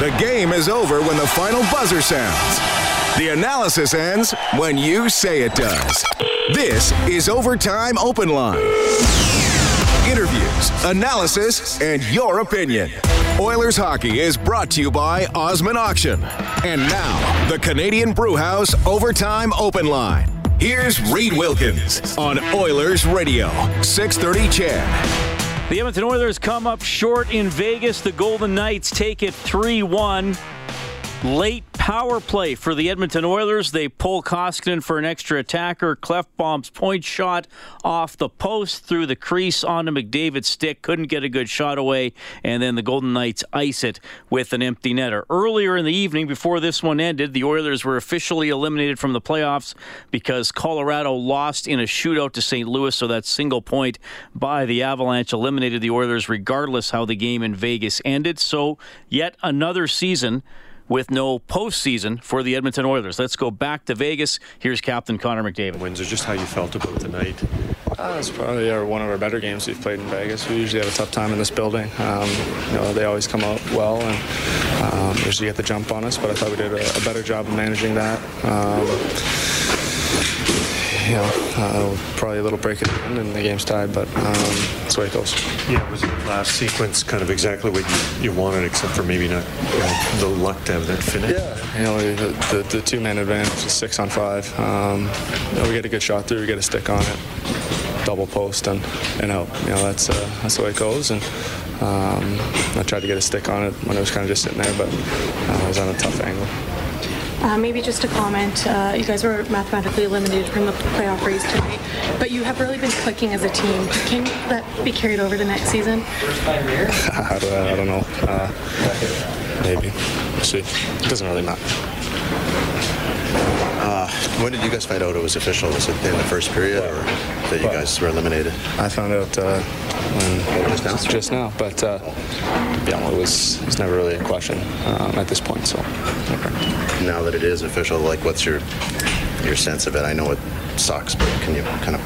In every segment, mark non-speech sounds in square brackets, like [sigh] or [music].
The game is over when the final buzzer sounds. The analysis ends when you say it does. This is Overtime Open Line. Interviews, analysis, and your opinion. Oilers hockey is brought to you by Osman Auction. And now, the Canadian Brewhouse Overtime Open Line. Here's Reed Wilkins on Oilers Radio, 630 CHED. The Edmonton Oilers come up short in Vegas. The Golden Knights take it 3 1. Late power play for the Edmonton Oilers. They pull Koskinen for an extra attacker. Klefbom's point shot off the post through the crease onto McDavid's stick. Couldn't get a good shot away. And then the Golden Knights ice it with an empty netter. Earlier in the evening, before this one ended, the Oilers were officially eliminated from the playoffs because Colorado lost in a shootout to St. Louis. So that single point by the Avalanche eliminated the Oilers regardless how the game in Vegas ended. So yet another season with no postseason for the Edmonton Oilers. Let's go back to Vegas. Here's Captain Connor McDavid. Windsor, just how you felt about the night. Uh, it's probably our, one of our better games we've played in Vegas. We usually have a tough time in this building. Um, you know, they always come out well and um, usually get the jump on us, but I thought we did a, a better job of managing that. Um, you know, uh, probably a little break at the end and the game's tied, but um, that's the way it goes. Yeah, was the last sequence kind of exactly what you, you wanted, except for maybe not you know, the luck to have that finish? Yeah, you know, the, the, the two-man advantage is six on five. Um, you know, we get a good shot through, we get a stick on it, double post and, and out. You know, that's, uh, that's the way it goes. And um, I tried to get a stick on it when it was kind of just sitting there, but uh, I was on a tough angle. Uh, maybe just a comment. Uh, you guys were mathematically eliminated from the playoff race tonight, but you have really been clicking as a team. Can that be carried over to next season? [laughs] I don't know. Uh, maybe. We'll see. It doesn't really matter. Uh, when did you guys find out it was official? Was it in the first period or that you guys were eliminated? I found out uh, when, just now. Just now, but uh, yeah, it was it's never really a question um, at this point. So. Okay. Now that it is official, like, what's your your sense of it? I know it sucks, but can you kind of?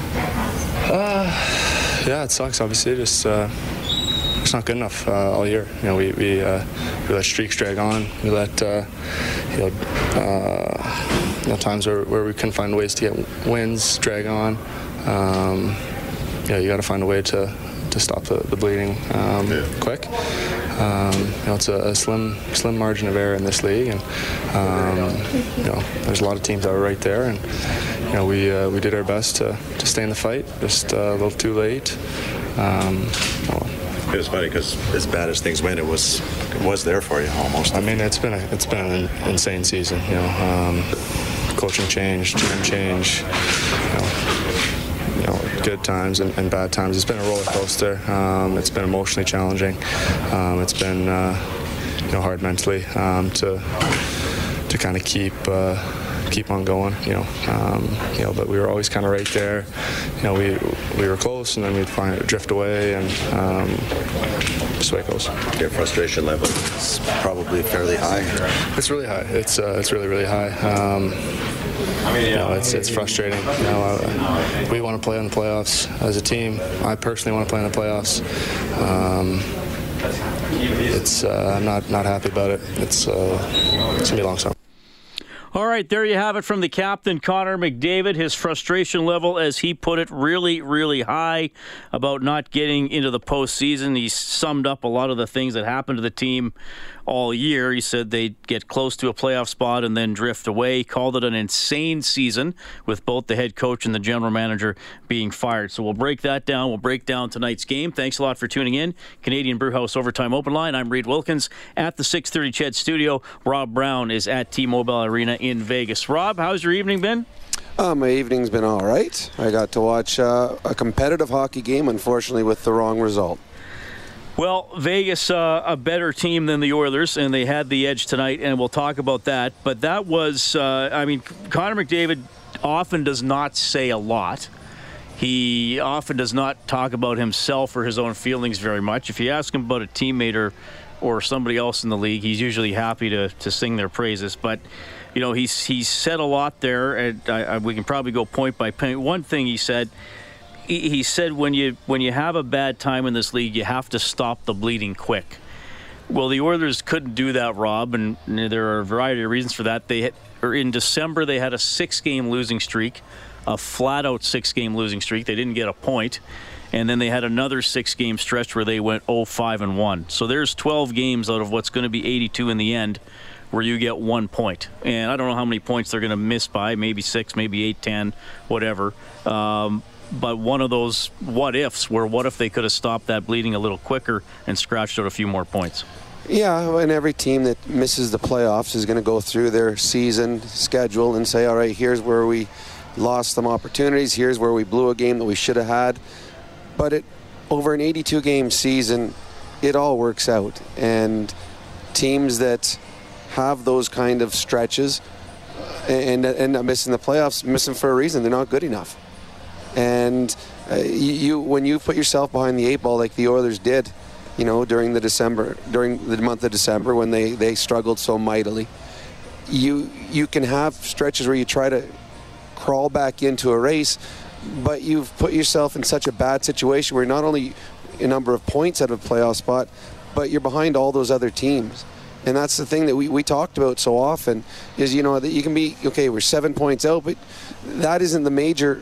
Uh, yeah, it sucks. Obviously, just uh, it's not good enough uh, all year. You know, we we, uh, we let streaks drag on. We let uh, you know, uh, you know times where, where we couldn't find ways to get wins drag on. Um, yeah, you got to find a way to to stop the, the bleeding um, yeah. quick. Um, you know, it's a, a, slim, slim margin of error in this league, and um, you know, there's a lot of teams that are right there, and you know, we uh, we did our best to, to stay in the fight, just uh, a little too late. Um, well, it was funny because as bad as things went, it was it was there for you almost. I mean, it's been a, it's been an insane season. You know, um, coaching change, team change. You know, you know, good times and, and, bad times. It's been a roller coaster. Um, it's been emotionally challenging. Um, it's been uh, you know hard mentally um, to to kind of keep. Uh, keep on going, you know, um, you know, but we were always kind of right there. You know, we we were close, and then we'd find it drift away, and um, just way it goes. Your frustration level is probably fairly high. It's really high. It's uh, it's really really high. Um, you know, it's it's frustrating. You know, uh, we want to play in the playoffs as a team. I personally want to play in the playoffs. Um, it's uh, I'm not not happy about it. It's uh, it's gonna be a long summer. All right, there you have it from the captain, Connor McDavid. His frustration level, as he put it, really, really high about not getting into the postseason. He summed up a lot of the things that happened to the team all year. He said they'd get close to a playoff spot and then drift away. He called it an insane season with both the head coach and the general manager being fired. So we'll break that down. We'll break down tonight's game. Thanks a lot for tuning in. Canadian Brewhouse Overtime Open Line. I'm Reed Wilkins at the 630 CHED studio. Rob Brown is at T-Mobile Arena in Vegas. Rob, how's your evening been? Uh, my evening's been all right. I got to watch uh, a competitive hockey game, unfortunately, with the wrong result. Well, Vegas, uh, a better team than the Oilers, and they had the edge tonight, and we'll talk about that. But that was, uh, I mean, Connor McDavid often does not say a lot. He often does not talk about himself or his own feelings very much. If you ask him about a teammate or, or somebody else in the league, he's usually happy to, to sing their praises. But, you know, he's, he's said a lot there, and I, I, we can probably go point by point. One thing he said – he said when you when you have a bad time in this league, you have to stop the bleeding quick. Well, the Oilers couldn't do that, Rob, and there are a variety of reasons for that. They or in December they had a six-game losing streak, a flat-out six-game losing streak. They didn't get a point, and then they had another six-game stretch where they went 0-5 and one. So there's 12 games out of what's going to be 82 in the end, where you get one point. And I don't know how many points they're going to miss by, maybe six, maybe eight, ten, whatever. Um, but one of those what ifs where what if they could have stopped that bleeding a little quicker and scratched out a few more points? Yeah, and every team that misses the playoffs is going to go through their season schedule and say, all right, here's where we lost some opportunities, here's where we blew a game that we should have had. But it, over an 82 game season, it all works out. And teams that have those kind of stretches and end up missing the playoffs, missing for a reason. They're not good enough. And uh, you, when you put yourself behind the eight ball like the Oilers did, you know, during the December, during the month of December when they, they struggled so mightily, you you can have stretches where you try to crawl back into a race, but you've put yourself in such a bad situation where not only a number of points out of a playoff spot, but you're behind all those other teams. And that's the thing that we, we talked about so often is, you know, that you can be, okay, we're seven points out, but that isn't the major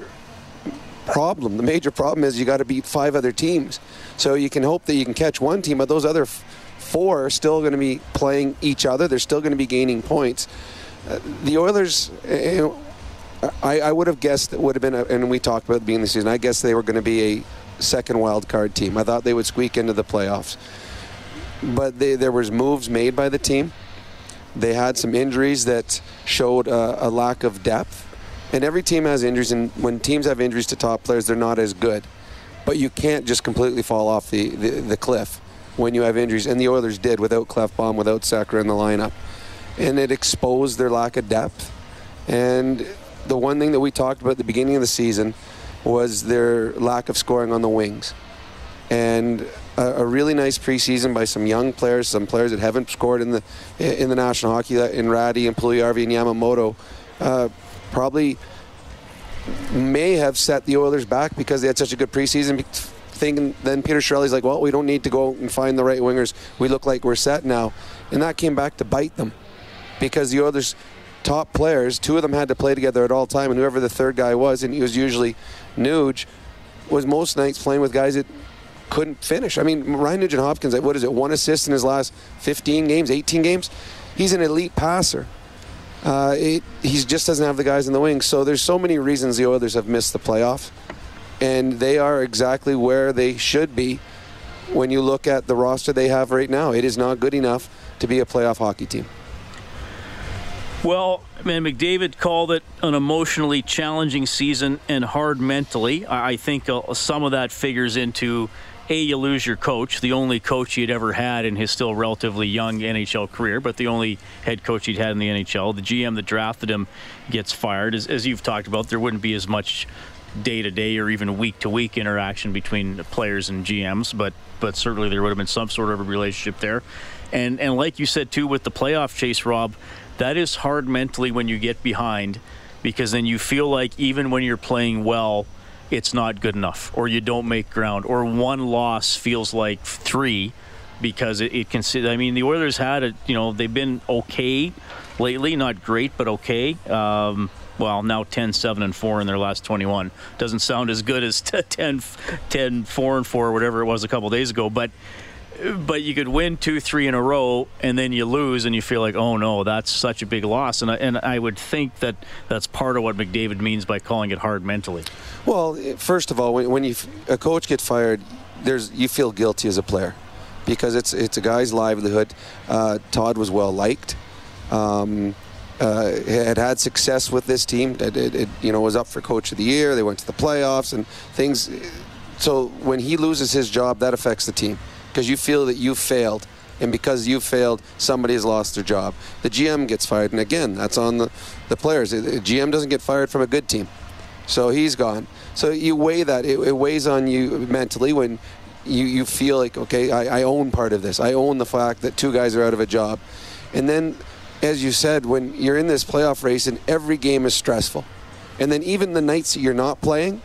problem. The major problem is you got to beat five other teams. So you can hope that you can catch one team, but those other f- four are still going to be playing each other. They're still going to be gaining points. Uh, the Oilers, you know, I, I, would have guessed it would have been, a, and we talked about being the season. I guess they were going to be a second wild card team. I thought they would squeak into the playoffs, but they, there was moves made by the team. They had some injuries that showed a lack of depth and every team has injuries, and when teams have injuries to top players, they're not as good. But you can't just completely fall off the, the, the cliff when you have injuries, and the Oilers did without Klefbom, without Sekera in the lineup. And it exposed their lack of depth. And the one thing that we talked about at the beginning of the season was their lack of scoring on the wings. And a, a, really nice preseason by some young players, some players that haven't scored in the in the National Hockey in Rattie and Puljujarvi and Yamamoto. Uh, probably may have set the Oilers back because they had such a good preseason. Thinking then Peter Chiarelli's like, well, we don't need to go and find the right wingers. We look like we're set now, and that came back to bite them because the Oilers' top players, two of them had to play together at all time, and whoever the third guy was, and he was usually Nuge, was most nights playing with guys that couldn't finish. I mean, Ryan Nugent Hopkins, what is it, one assist in his last 15 games, 18 games? He's an elite passer uh, it, he just doesn't have the guys in the wings. So there's so many reasons the Oilers have missed the playoff, and they are exactly where they should be when you look at the roster they have right now. It is not good enough to be a playoff hockey team. Well, man, McDavid called it an emotionally challenging season and hard mentally. I think uh, some of that figures into a, you lose your coach, the only coach he'd ever had in his still relatively young NHL career, but the only head coach he'd had in the NHL. The GM that drafted him gets fired. As, as you've talked about, there wouldn't be as much day to day or even week to week interaction between players and GMs, but but certainly there would have been some sort of a relationship there. And and like you said too, with the playoff chase, Rob, that is hard mentally when you get behind, because then you feel like even when you're playing well it's not good enough, or you don't make ground, or one loss feels like three because it, it can. I mean, the Oilers had it. You know, they've been okay lately, not great, but okay. Um, well, now 10, 7, and 4 in their last 21. Doesn't sound as good as [laughs] 10, 10 4 and 4, whatever it was a couple days ago, but but you could win two, three in a row, and then you lose, and you feel like, oh no, that's such a big loss. And I, and I would think that that's part of what McDavid means by calling it hard mentally. Well, first of all, when, you a coach get fired, there's you feel guilty as a player because it's it's a guy's livelihood. Uh, Todd was well liked. Um, uh, had had success with this team. It, it, it, you know was up for coach of the year. They went to the playoffs and things. So when he loses his job, that affects the team because you feel that you failed. And because you failed, somebody has lost their job. The GM gets fired. And again, that's on the, the players. The GM doesn't get fired from a good team. So he's gone. So you weigh that. It, it weighs on you mentally when you, you feel like, okay, I, I own part of this. I own the fact that two guys are out of a job. And then, as you said, when you're in this playoff race and every game is stressful, and then even the nights that you're not playing,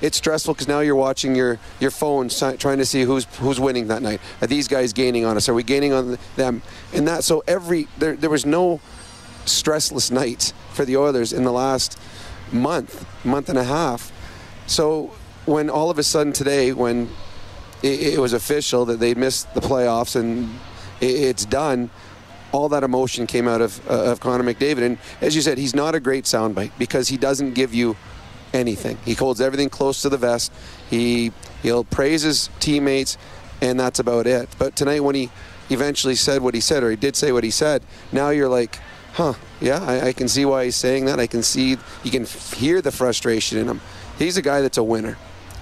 it's stressful because now you're watching your your phone trying to see who's who's winning that night. Are these guys gaining on us? Are we gaining on them? And that so every there there was no stressless night for the Oilers in the last month, month and a half. So when all of a sudden today, when it, it was official that they'd missed the playoffs and it, it's done, all that emotion came out of uh, of Connor McDavid. And as you said, he's not a great soundbite because he doesn't give you anything. He holds everything close to the vest. He he'll praise his teammates, and that's about it. But tonight, when he eventually said what he said, or he did say what he said, now you're like, huh? Yeah, I, I can see why he's saying that. I can see you can hear the frustration in him. He's a guy that's a winner.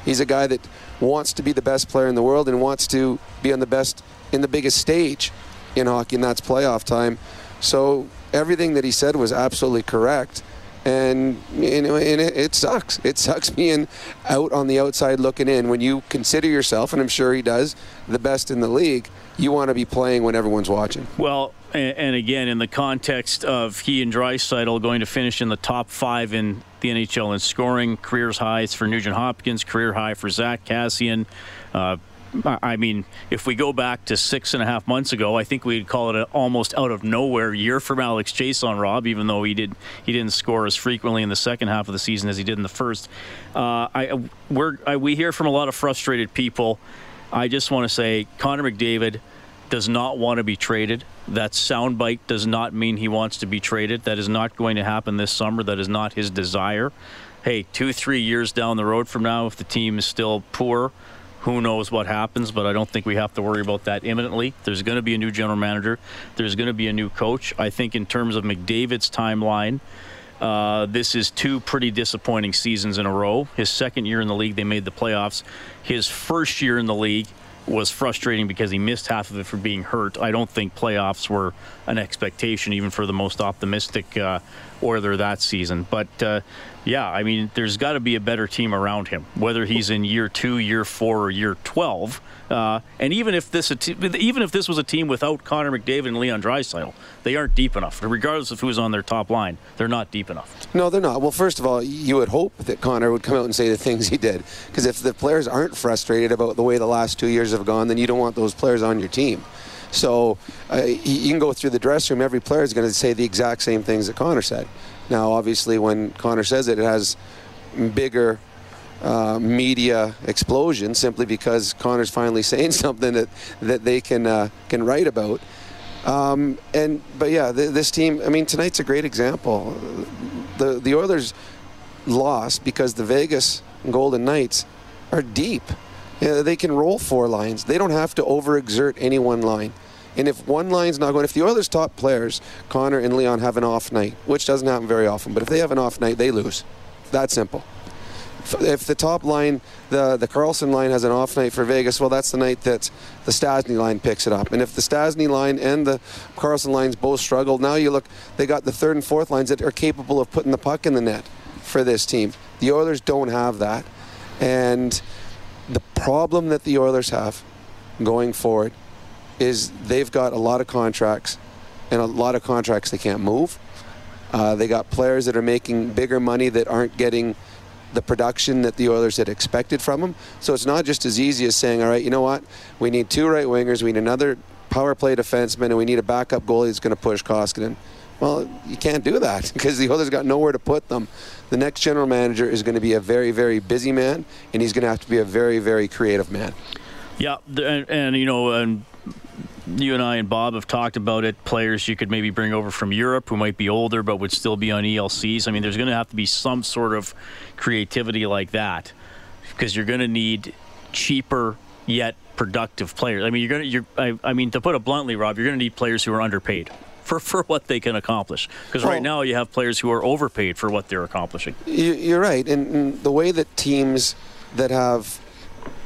He's a guy that wants to be the best player in the world and wants to be on the best in the biggest stage in hockey, and that's playoff time. So everything that he said was absolutely correct and you know, it, sucks. It sucks [laughs] being out on the outside looking in. When you consider yourself, and I'm sure he does, the best in the league, you want to be playing when everyone's watching. Well, and, again, in the context of he and Draisaitl going to finish in the top five in the NHL in scoring, careers highs for Nugent Hopkins, career high for Zack Kassian. Uh, I mean, if we go back to six and a half months ago, I think we'd call it an almost out of nowhere year from Alex Chiasson Rob, even though he did he didn't score as frequently in the second half of the season as he did in the first. Uh, I I, we hear from a lot of frustrated people. I just want to say Connor McDavid does not want to be traded. That soundbite does not mean he wants to be traded. That is not going to happen this summer. That is not his desire. Hey, two, three years down the road from now, if the team is still poor, who knows what happens, but I don't think we have to worry about that imminently. There's going to be a new general manager. There's going to be a new coach. I think in terms of McDavid's timeline, uh, this is two pretty disappointing seasons in a row. His second year in the league, they made the playoffs. His first year in the league was frustrating because he missed half of it for being hurt. I don't think playoffs were an expectation, even for the most optimistic uh, Oiler that season. But uh, yeah, I mean, there's got to be a better team around him, whether he's in year two, year four, or year twelve. Uh, and even if this even if this was a team without Connor McDavid and Leon Draisaitl, they aren't deep enough. Regardless of who's on their top line, they're not deep enough. No, they're not. Well, first of all, you would hope that Connor would come out and say the things he did, because if the players aren't frustrated about the way the last two years have gone, then you don't want those players on your team. So uh, you can go through the dressing room. Every player is going to say the exact same things that Connor said. Now, obviously, when Connor says it, it has bigger uh, media explosion simply because Connor's finally [laughs] saying something that that they can uh, can write about. Um, and but yeah, th- this team. I mean, tonight's a great example. The the Oilers lost because the Vegas Golden Knights are deep. You know, they can roll four lines. They don't have to overexert any one line. And if one line's not going, if the Oilers' top players, Connor and Leon, have an off night, which doesn't happen very often, but if they have an off night, they lose. That simple. If the top line, the the Karlsson line has an off night for Vegas, well, that's the night that the Stastny line picks it up. And if the Stastny line and the Karlsson lines both struggle, now you look, they got the third and fourth lines that are capable of putting the puck in the net for this team. The Oilers don't have that. And the problem that the Oilers have going forward is they've got a lot of contracts and a lot of contracts they can't move. Uh, they got players that are making bigger money that aren't getting the production that the Oilers had expected from them. So it's not just as easy as saying, all right, you know what? We need two right wingers, we need another power play defenseman, and we need a backup goalie that's going to push Koskinen. Well, you can't do that [laughs] because the Oilers got nowhere to put them. The next general manager is going to be a very, very busy man, and he's going to have to be a very, very creative man. Yeah, and, and you know, and you and I and Bob have talked about it. Players you could maybe bring over from Europe who might be older but would still be on ELCs. I mean, there's going to have to be some sort of creativity like that because you're going to need cheaper yet productive players. I mean, you're going to. You're, I, I mean, to put it bluntly, Rob, you're going to need players who are underpaid [laughs] for, for what they can accomplish. Because well, right now you have players who are overpaid for what they're accomplishing. You're right, and, and the way that teams that have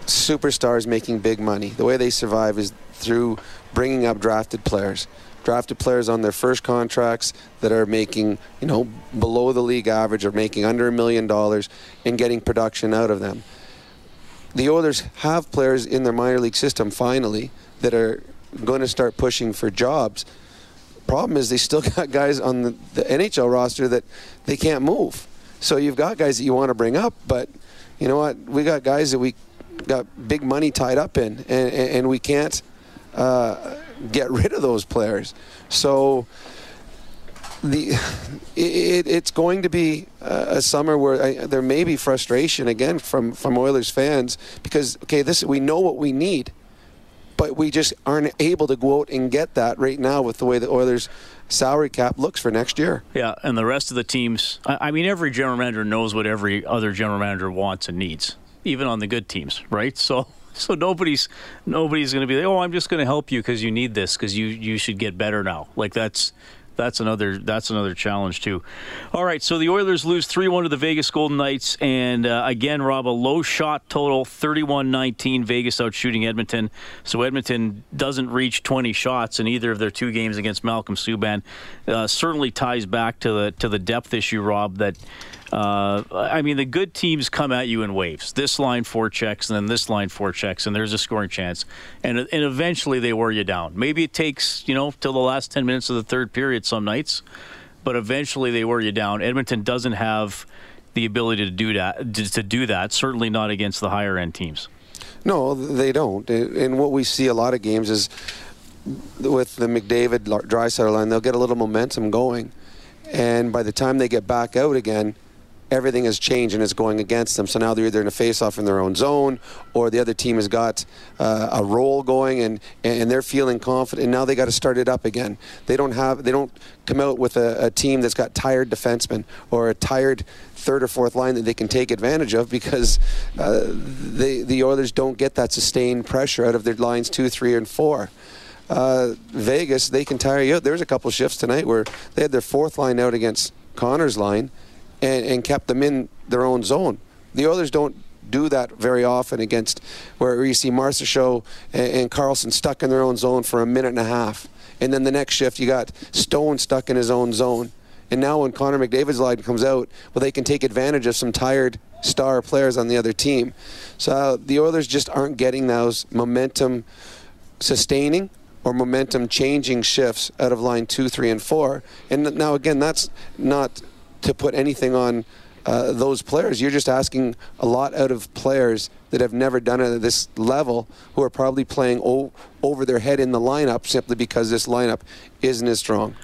superstars making big money, the way they survive is through bringing up drafted players. Drafted players on their first contracts that are making, you know, below the league average or making under a million dollars and getting production out of them. The Oilers have players in their minor league system finally that are going to start pushing for jobs. Problem is, they still [laughs] got guys on the, the NHL roster that they can't move. So you've got guys that you want to bring up, but you know what? We got guys that we got big money tied up in, and, and we can't get rid of those players. So the [laughs] it, it's going to be a summer where I, there may be frustration again from from Oilers fans because okay, this we know what we need, but we just aren't able to go out and get that right now with the way the Oilers salary cap looks for next year. Yeah, and the rest of the teams. I mean, every general manager knows what every other general manager wants and needs, even on the good teams, right? So. [laughs] So nobody's nobody's going to be like, oh, I'm just going to help you because you need this because you you should get better now. Like that's that's another that's another challenge too. All right, so the Oilers lose three one to the Vegas Golden Knights, and uh, again, Rob, a low shot total, 31-19. Vegas out shooting Edmonton, so Edmonton doesn't reach 20 shots in either of their two games against Malcolm Subban. Uh, certainly ties back to the to the depth issue, Rob, that uh, I mean, the good teams come at you in waves. This line four checks, and then this line four checks, and there's a scoring chance, and and eventually they wear you down. Maybe it takes you know till the last ten minutes of the third period some nights, but eventually they wear you down. Edmonton doesn't have the ability to do that. To do that, certainly not against the higher end teams. No, they don't. And what we see a lot of games is with the McDavid Draisaitl line, they'll get a little momentum going, and by the time they get back out again everything has changed and it's going against them. So now they're either in a face-off in their own zone, or the other team has got uh, a roll going and and they're feeling confident. And now they got to start it up again. They don't have they don't come out with a, a team that's got tired defensemen or a tired third or fourth line that they can take advantage of because uh, the the Oilers don't get that sustained pressure out of their lines two, three, and four. Uh, Vegas, they can tire you out. There's a couple shifts tonight where they had their fourth line out against Connor's line, and, and kept them in their own zone. The Oilers don't do that very often against where you see Marchessault and, and Karlsson stuck in their own zone for a minute and a half. And then the next shift, you got Stone stuck in his own zone. And now when Connor McDavid's line comes out, well, they can take advantage of some tired star players on the other team. So uh, the Oilers just aren't getting those momentum sustaining or momentum changing shifts out of line two, three, and four. And now, again, that's not to put anything on uh, those players. You're just asking a lot out of players that have never done it at this level, who are probably playing o- over their head in the lineup simply because this lineup isn't as strong.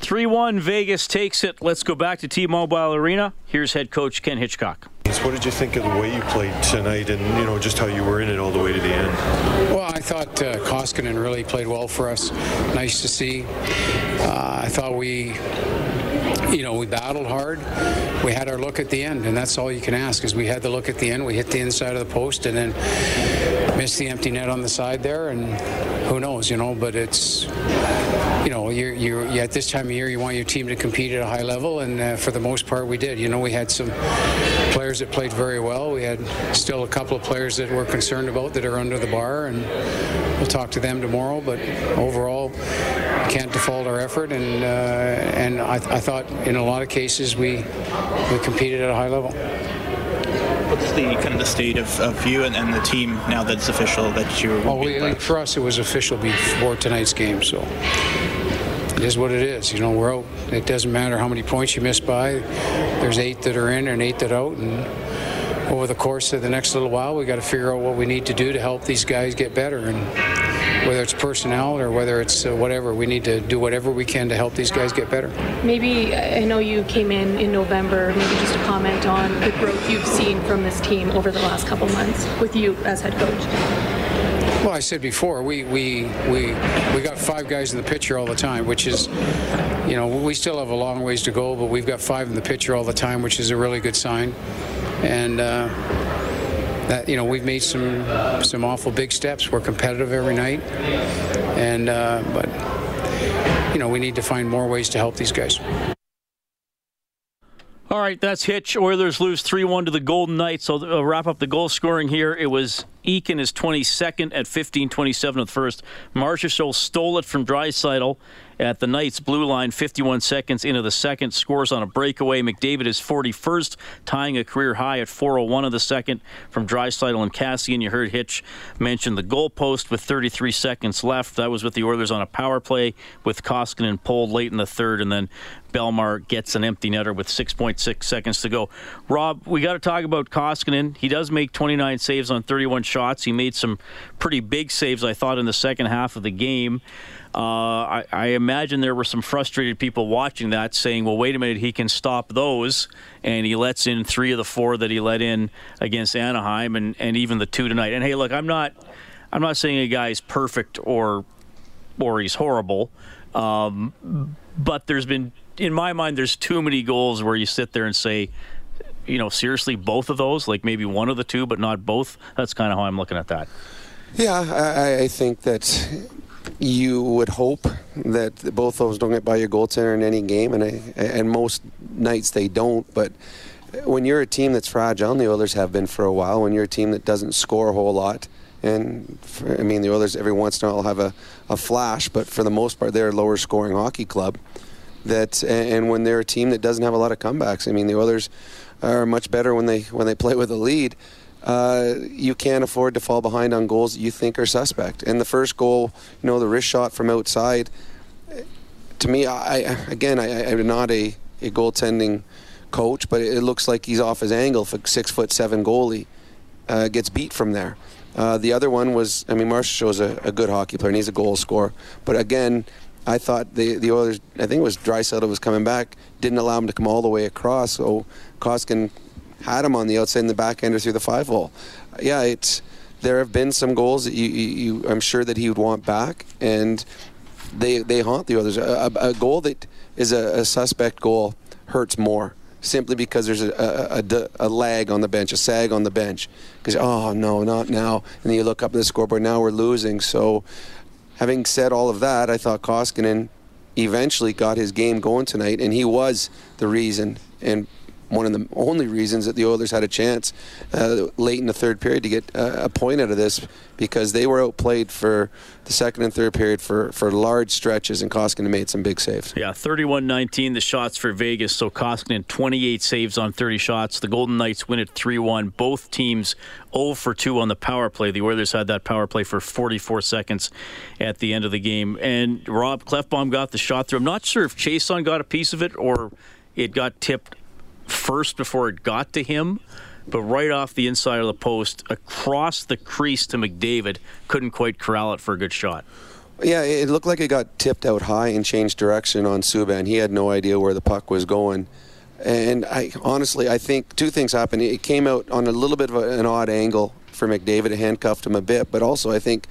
3 1 Vegas takes it. Let's go back to T Mobile Arena. Here's head coach Ken Hitchcock. What did you think of the way you played tonight and, you know, just how you were in it all the way to the end? Well, I thought uh, Koskinen really played well for us. Nice to see. Uh, I thought we [laughs] you know, we battled hard. We had our look at the end, and that's all you can ask is we had the look at the end. We hit the inside of the post and then missed the empty net on the side there, and who knows, you know, but it's, you know, you're, you're, at this time of year, you want your team to compete at a high level, and uh, for the most part, we did. You know, we had some players that played very well. We had still a couple of players that we're concerned about that are under the bar, and we'll talk to them tomorrow, but overall, can't default our effort, and uh, and I, I thought in a lot of cases we we competed at a high level. What's the kind of the state of, of you and, and the team now that it's official that you're? Well, we, for us, it was official before tonight's game, so it is what it is. You know, we're out. It doesn't matter how many points you miss by. There's eight that are in and eight that out, and over the course of the next little while, we got to figure out what we need to do to help these guys get better. And whether it's personnel or whether it's uh, whatever, we need to do whatever we can to help these guys get better. Maybe I know you came in in November. Maybe just a comment on the growth you've seen from this team over the last couple months with you as head coach. Well, I said before, we, we, we, we got five guys in the pitcher all the time, which is, you know, we still have a long ways to go, but we've got five in the pitcher all the time, which is a really good sign. And, uh, that you know we've made some some awful big steps. We're competitive every night, and uh, but you know we need to find more ways to help these guys. All right, that's Hitch. Oilers lose 3 1 to the Golden Knights. I'll uh, wrap up the goal scoring here. It was Eakin is 22nd at 15 27 of the first. Marchessault stole it from Draisaitl at the Knights blue line 51 seconds into the second. Scores on a breakaway. McDavid is 41st, tying a career high at 401 of the second from Draisaitl and Kassian. You heard Hitch mention the goalpost with 33 seconds left. That was with the Oilers on a power play with Koskinen pulled late in the third, and then Bellemare gets an empty netter with 6.6 seconds to go. Rob, we got to talk about Koskinen. He does make 29 saves on 31 shots. He made some pretty big saves, I thought, in the second half of the game. Uh, I, I, imagine there were some frustrated people watching that saying, well, wait a minute, he can stop those. And he lets in three of the four that he let in against Anaheim and, and even the two tonight. And hey, look, I'm not. I'm not saying a guy's perfect or or he's horrible, um, but there's been in my mind, there's too many goals where you sit there and say, you know, seriously, both of those, like maybe one of the two, but not both. That's kind of how I'm looking at that. Yeah, I, I think that you would hope that both of those don't get by your goaltender in any game, and I, and most nights they don't. But when you're a team that's fragile, and the Oilers have been for a while, when you're a team that doesn't score a whole lot, and for, I mean the Oilers every once in a while have a, a flash, but for the most part they're a lower scoring hockey club that and when they're a team that doesn't have a lot of comebacks. I mean, the Oilers are much better when they when they [laughs] play with a lead. Uh, you can't afford to fall behind on goals that you think are suspect. And the first goal, you know, the wrist shot from outside. To me, I again, I, am not a, a goaltending coach, but it looks like he's off his angle. For six foot seven goalie uh, gets beat from there. Uh, the other one was, I mean, Marshall Marchessault's a, a good hockey player and he's a goal scorer. But again, I thought the the Oilers, I think it was Draisaitl was coming back, didn't allow him to come all the way across. Oh, so Koskinen had him on the outside in the back end or through the five hole. Yeah, it's there have been some goals that you, you, you I'm sure that he would want back, and they they haunt the others. A, a goal that is a, a, suspect goal hurts more simply because there's a, a, a, lag on the bench, a sag on the bench. Because oh no, not now, and then you look up at the scoreboard. Now we're losing. So having said all of that, I thought Koskinen eventually got his game going tonight, and he was the reason and one of the only reasons that the Oilers had a chance uh, late in the third period to get uh, a point out of this because they were outplayed for the second and third period for, for large stretches, and Koskinen made some big saves. Yeah, 31 19, the shots for Vegas. So Koskinen, 28 saves on 30 shots. The Golden Knights win at 3 1. Both teams 0 for 2 on the power play. The Oilers had that power play for 44 seconds at the end of the game. And Rob Klefbom got the shot through. I'm not sure if Chiasson got a piece of it or it got tipped first before it got to him, but right off the inside of the post, across the crease to McDavid, couldn't quite corral it for a good shot. Yeah, it looked like it got tipped out high and changed direction on Subban. He had no idea where the puck was going. And I honestly, I think two things happened. It came out on a little bit of an odd angle for McDavid. It handcuffed him a bit, but also I think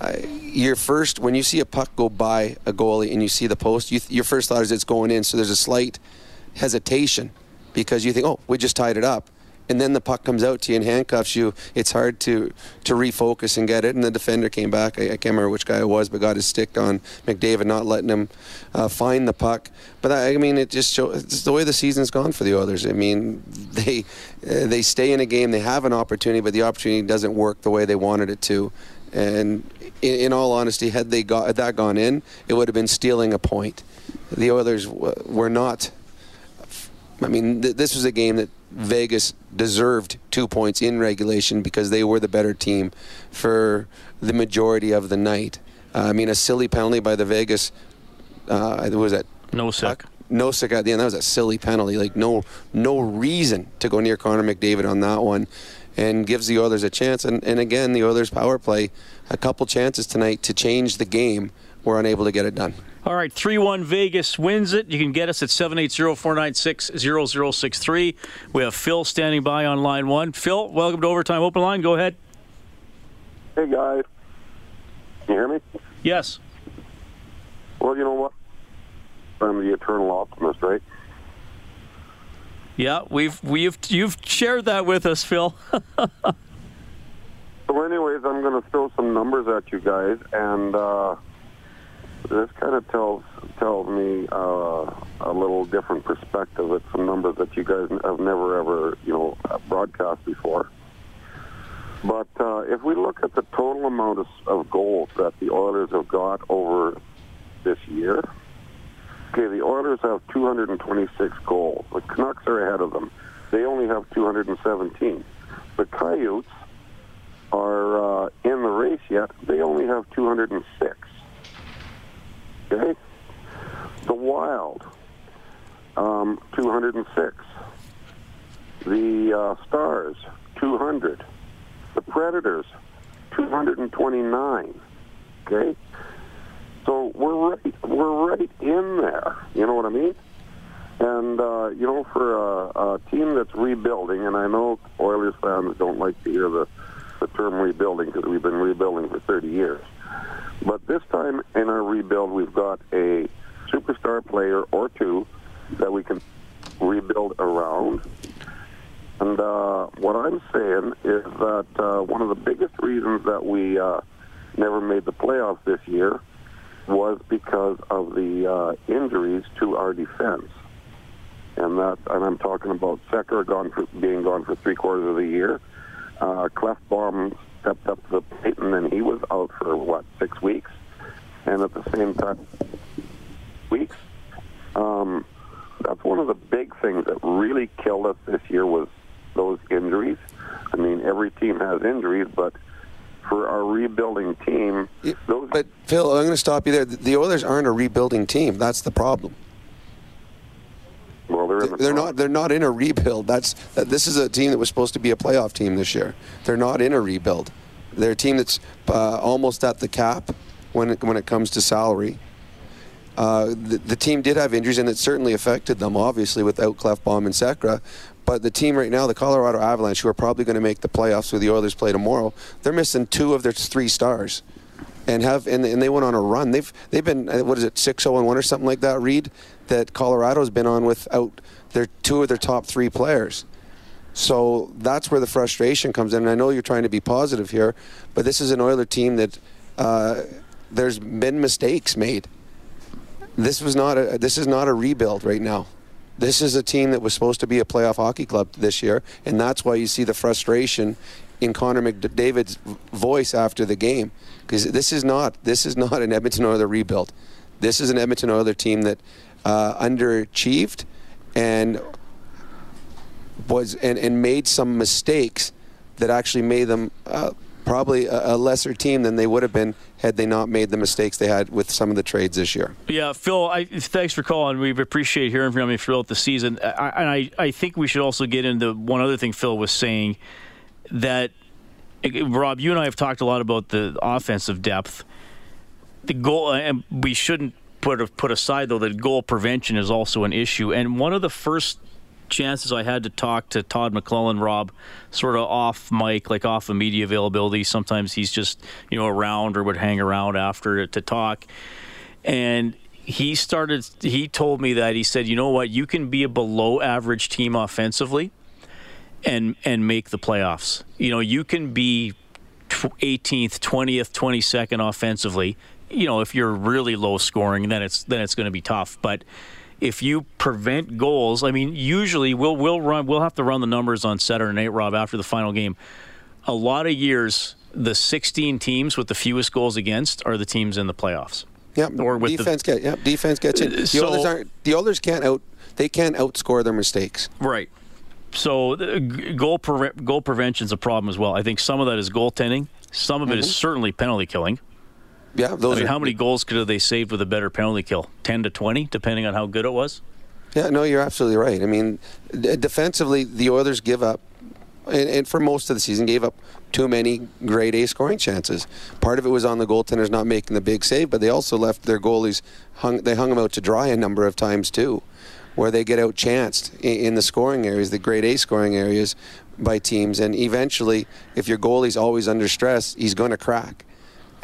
uh, your first when you see a puck go by a goalie and you see the post, you, your first thought is it's going in. So there's a slight hesitation because you think, oh, we just tied it up. And then the puck comes out to you and handcuffs you. It's hard to, to refocus and get it. And the defender came back. I, I can't remember which guy it was, but got his stick on McDavid, not letting him uh, find the puck. But I mean, it just shows the way the season's gone for the Oilers. I mean, [laughs] they uh, they stay in a game, they have an opportunity, but the opportunity doesn't work the way they wanted it to. And in, in all honesty, had they got had that gone in, it would have been stealing a point. The Oilers w- were not I mean, th- this was a game that Vegas deserved two points in regulation because they were the better team for the majority of the night. Uh, I mean, a silly penalty by the Vegas. Uh, was that Nosek? Nosek at the end. That was a silly penalty. Like no, no reason to go near Connor McDavid on that one, and gives the Oilers a chance. And, and again, the Oilers power play a couple chances tonight to change the game. Were unable to get it done. All right, 3 1 Vegas wins it. You can get us at 780 496 0063. We have Phil standing by on line one. Phil, welcome to Overtime Open Line. Go ahead. Hey, guys. Can you hear me? Yes. Well, you know what? I'm the eternal optimist, right? Yeah, we've we've you've shared that with us, Phil. [laughs] so, anyways, I'm going to throw some numbers at you guys, and uh, this kind of tells tells me uh, a little different perspective. It's some numbers that you guys have never ever you know broadcast before. But uh, if we look at the total amount of, of goals that the Oilers have got over this year, Okay, the Oilers have 226 goals. The Canucks are ahead of them. They only have 217. The Coyotes are uh, in the race yet. They only have 206. Okay? The Wild, um, 206. The uh, Stars, 200. The Predators, 229. Okay? So we're right, we're right in there. You know what I mean? And uh, you know, for a, a team that's rebuilding, and I know Oilers fans don't like to hear the the term rebuilding because we've been rebuilding for 30 years. But this time in our rebuild, we've got a superstar player or two that we can rebuild around. And uh, what I'm saying is that uh, one of the biggest reasons that we uh, never made the playoffs this year was because of the uh, injuries to our defense. And that, and I'm talking about Sekera gone for, being gone for three quarters of the year. Uh, Klefbom stepped up to the plate, and then he was out for what six weeks. And at the same time, weeks. Um, that's one of the big things that really killed us this year was those injuries. I mean, every team has injuries, but for our rebuilding team, those. But Phil, I'm going to stop you there. The Oilers aren't a rebuilding team. That's the problem. Well, they're the They're not. They're not in a rebuild. That's that, this is a team that was supposed to be a playoff team this year. They're not in a rebuild. They're a team that's uh, almost at the cap when it, when it comes to salary. Uh, the, the team did have injuries, and it certainly affected them. Obviously, without Klefbom and Sekera, but the team right now, the Colorado Avalanche, who are probably going to make the playoffs, who the Oilers play tomorrow, they're missing two of their three stars, and have and, and they went on a run. They've they've been uh, what is it six zero and one or something like that. Reed that Colorado's been on without their two of their top three players. So that's where the frustration comes in. And I know you're trying to be positive here, but this is an Oiler team that uh, there's been mistakes made. This was not a this is not a rebuild right now. This is a team that was supposed to be a playoff hockey club this year, and that's why you see the frustration in Connor McDavid's voice after the game, because this is not this is not an Edmonton Oilers rebuild. This is an Edmonton Oilers team that uh, underachieved and was and, and made some mistakes that actually made them uh, probably a, a lesser team than they would have been had they not made the mistakes they had with some of the trades this year. Yeah, Phil, I, thanks for calling. We appreciate hearing from you throughout the season. I, and I, I think we should also get into one other thing Phil was saying that, Rob, you and I have talked a lot about the offensive depth. The goal, and we shouldn't put put aside though that goal prevention is also an issue. And one of the first chances I had to talk to Todd McLellan, Rob, sort of off mic, like off of media availability. Sometimes he's just, you know, around or would hang around after to talk. And he started, he told me that he said, you know what, you can be a below average team offensively and, and make the playoffs. You know, you can be 18th, 20th, 22nd offensively. You know, if you're really low scoring, then it's, then it's going to be tough. But, if you prevent goals, I mean, usually we'll we'll run we'll have to run the numbers on Saturday night, Rob, after the final game. A lot of years, the 16 teams with the fewest goals against are the teams in the playoffs. Yep. or with defense the, get yeah defense gets in. Uh, the so, others aren't. The others can't out. They can't outscore their mistakes. Right. So goal pre- goal prevention is a problem as well. I think some of that is goaltending. Some of it mm-hmm. is certainly penalty killing. Yeah, those I mean, are, how many goals could have they saved with a better penalty kill? Ten to twenty, depending on how good it was. Yeah, no, you're absolutely right. I mean, d- defensively, the Oilers give up, and, and, for most of the season, gave up too many grade A scoring chances. Part of it was on the goaltenders not making the big save, but they also left their goalies hung. They hung them out to dry a number of times too, where they get outchanced in, in the scoring areas, the grade A scoring areas, by teams. And eventually, if your goalie's always under stress, he's going to crack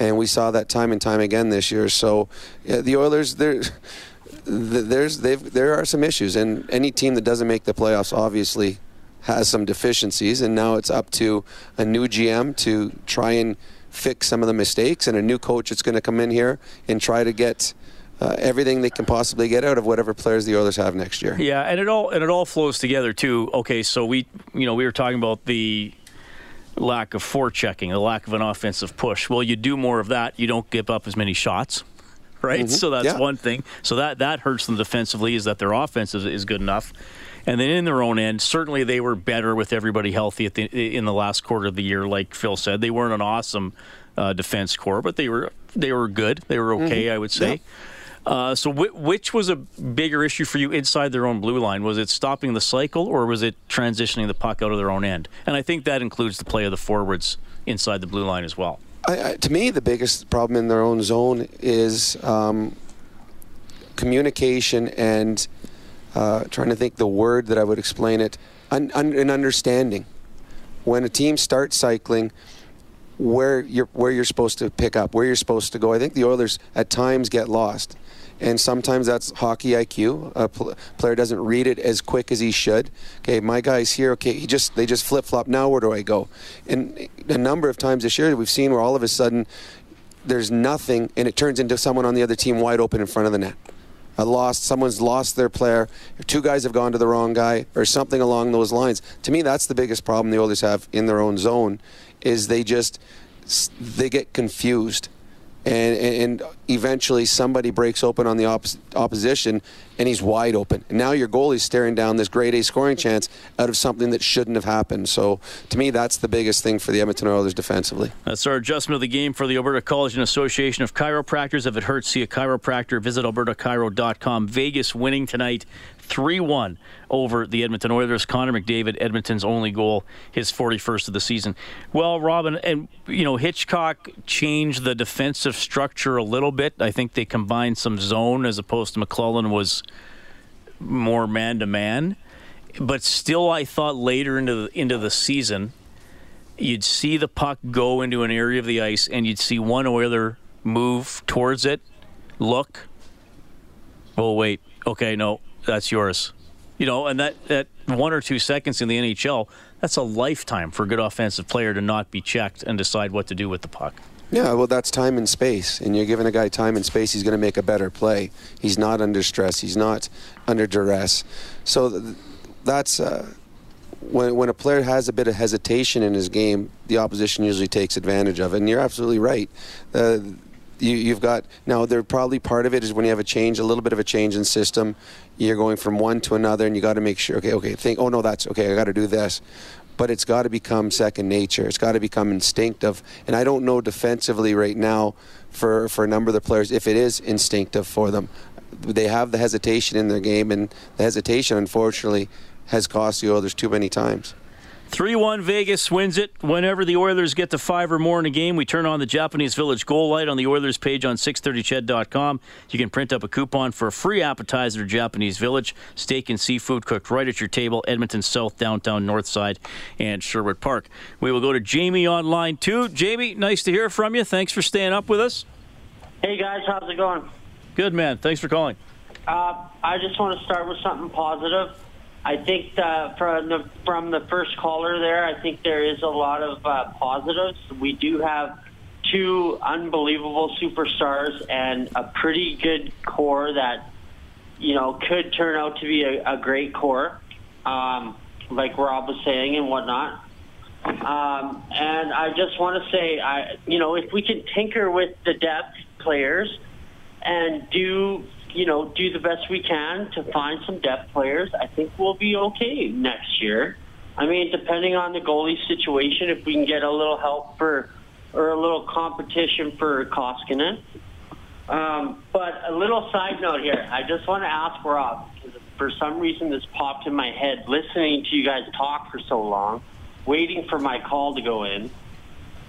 and we saw that time and time again this year. So yeah, the Oilers, there, there's there are some issues, and any team that doesn't make the playoffs obviously has some deficiencies, and now it's up to a new GM to try and fix some of the mistakes, and a new coach that's going to come in here and try to get. Uh, everything they can possibly get out of whatever players the Oilers have next year. Yeah, and it all and it all flows together too. Okay, so we you know we were talking about the lack of forechecking, the lack of an offensive push. Well, you do more of that, you don't give up as many shots. [laughs] right? Mhm. So that's Yeah. one thing. So that that hurts them defensively is that their offense is, is good enough. And then in their own end, certainly they were better with everybody healthy at the, in the last quarter of the year. Like Phil said, they weren't an awesome uh, defense core, but they were they were good. They were okay, Mhm. I would say. Uh, so, wh- which was a bigger issue for you inside their own blue line? Was it stopping the cycle, or was it transitioning the puck out of their own end? And I think that includes the play of the forwards inside the blue line as well. I, I, to me, the biggest problem in their own zone is um, communication and uh, trying to think the word that I would explain it, un, un, an understanding. When a team starts cycling, where you're where you're supposed to pick up, where you're supposed to go. I think the Oilers at times get lost, and sometimes that's hockey IQ. A pl- player doesn't read it as quick as he should. Okay, my guy's here. Okay, he just they just flip flop. Now where do I go? And a number of times this year we've seen where all of a sudden there's nothing, and it turns into someone on the other team wide open in front of the net. A lost, someone's lost their player. Two guys have gone to the wrong guy, or something along those lines. To me, that's the biggest problem the Oilers have in their own zone, is they just they get confused, and and eventually somebody breaks open on the oppos- opposition, and he's wide open. And now your goalie's staring down this grade A scoring chance out of something that shouldn't have happened. So to me, that's the biggest thing for the Edmonton Oilers defensively. That's our adjustment of the game for the Alberta College and Association of Chiropractors. If it hurts, see a chiropractor. Visit albertachiro.com. Vegas winning tonight 3 1 over the Edmonton Oilers. Connor McDavid, Edmonton's only goal, his 41st of the season. Well, Robin, and, you know, Hitchcock changed the defensive structure a little bit. I think they combined some zone as opposed to McLellan was more man to man. But still, I thought later into the, into the season, you'd see the puck go into an area of the ice and you'd see one Oiler move towards it, look. Oh wait, okay, no, that's yours. You know, and that that one or two seconds in the NHL, that's a lifetime for a good offensive player to not be checked and decide what to do with the puck. Yeah, well, that's time and space, and you're giving a guy time and space. He's going to make a better play. He's not under stress. He's not under duress. So th- that's uh, when when a player has a bit of hesitation in his game, the opposition usually takes advantage of it. And you're absolutely right. Uh, you, you've got now. There probably part of it is when you have a change, a little bit of a change in system. You're going from one to another, and you got to make sure. Okay, okay, think. Oh no, that's okay. I got to do this but it's got to become second nature. It's got to become instinctive. And I don't know defensively right now for, for a number of the players if it is instinctive for them. They have the hesitation in their game, and the hesitation, unfortunately, has cost the Oilers too many times. 3 1 Vegas wins it. Whenever the Oilers get to five or more in a game, we turn on the Japanese Village goal light on the Oilers page on 630ched.com. You can print up a coupon for a free appetizer Japanese Village. Steak and seafood cooked right at your table, Edmonton South, downtown, North Side, and Sherwood Park. We will go to Jamie on line two. Jamie, nice to hear from you. Thanks for staying up with us. Hey guys, how's it going? Good, man. Thanks for calling. Uh, I just want to start with something positive. I think uh, from the from the first caller there, I think there is a lot of uh, positives. We do have two unbelievable superstars and a pretty good core that you know could turn out to be a, a great core, um, like Rob was saying and whatnot. Um, and I just want to say, I you know, if we can tinker with the depth players and do you know do the best we can to find some depth players, I think we'll be okay next year. I mean, depending on the goalie situation, if we can get a little help for or a little competition for Koskinen. Um, but a little side note here, I just want to ask Rob because for some reason this popped in my head listening to you guys talk for so long, waiting for my call to go in.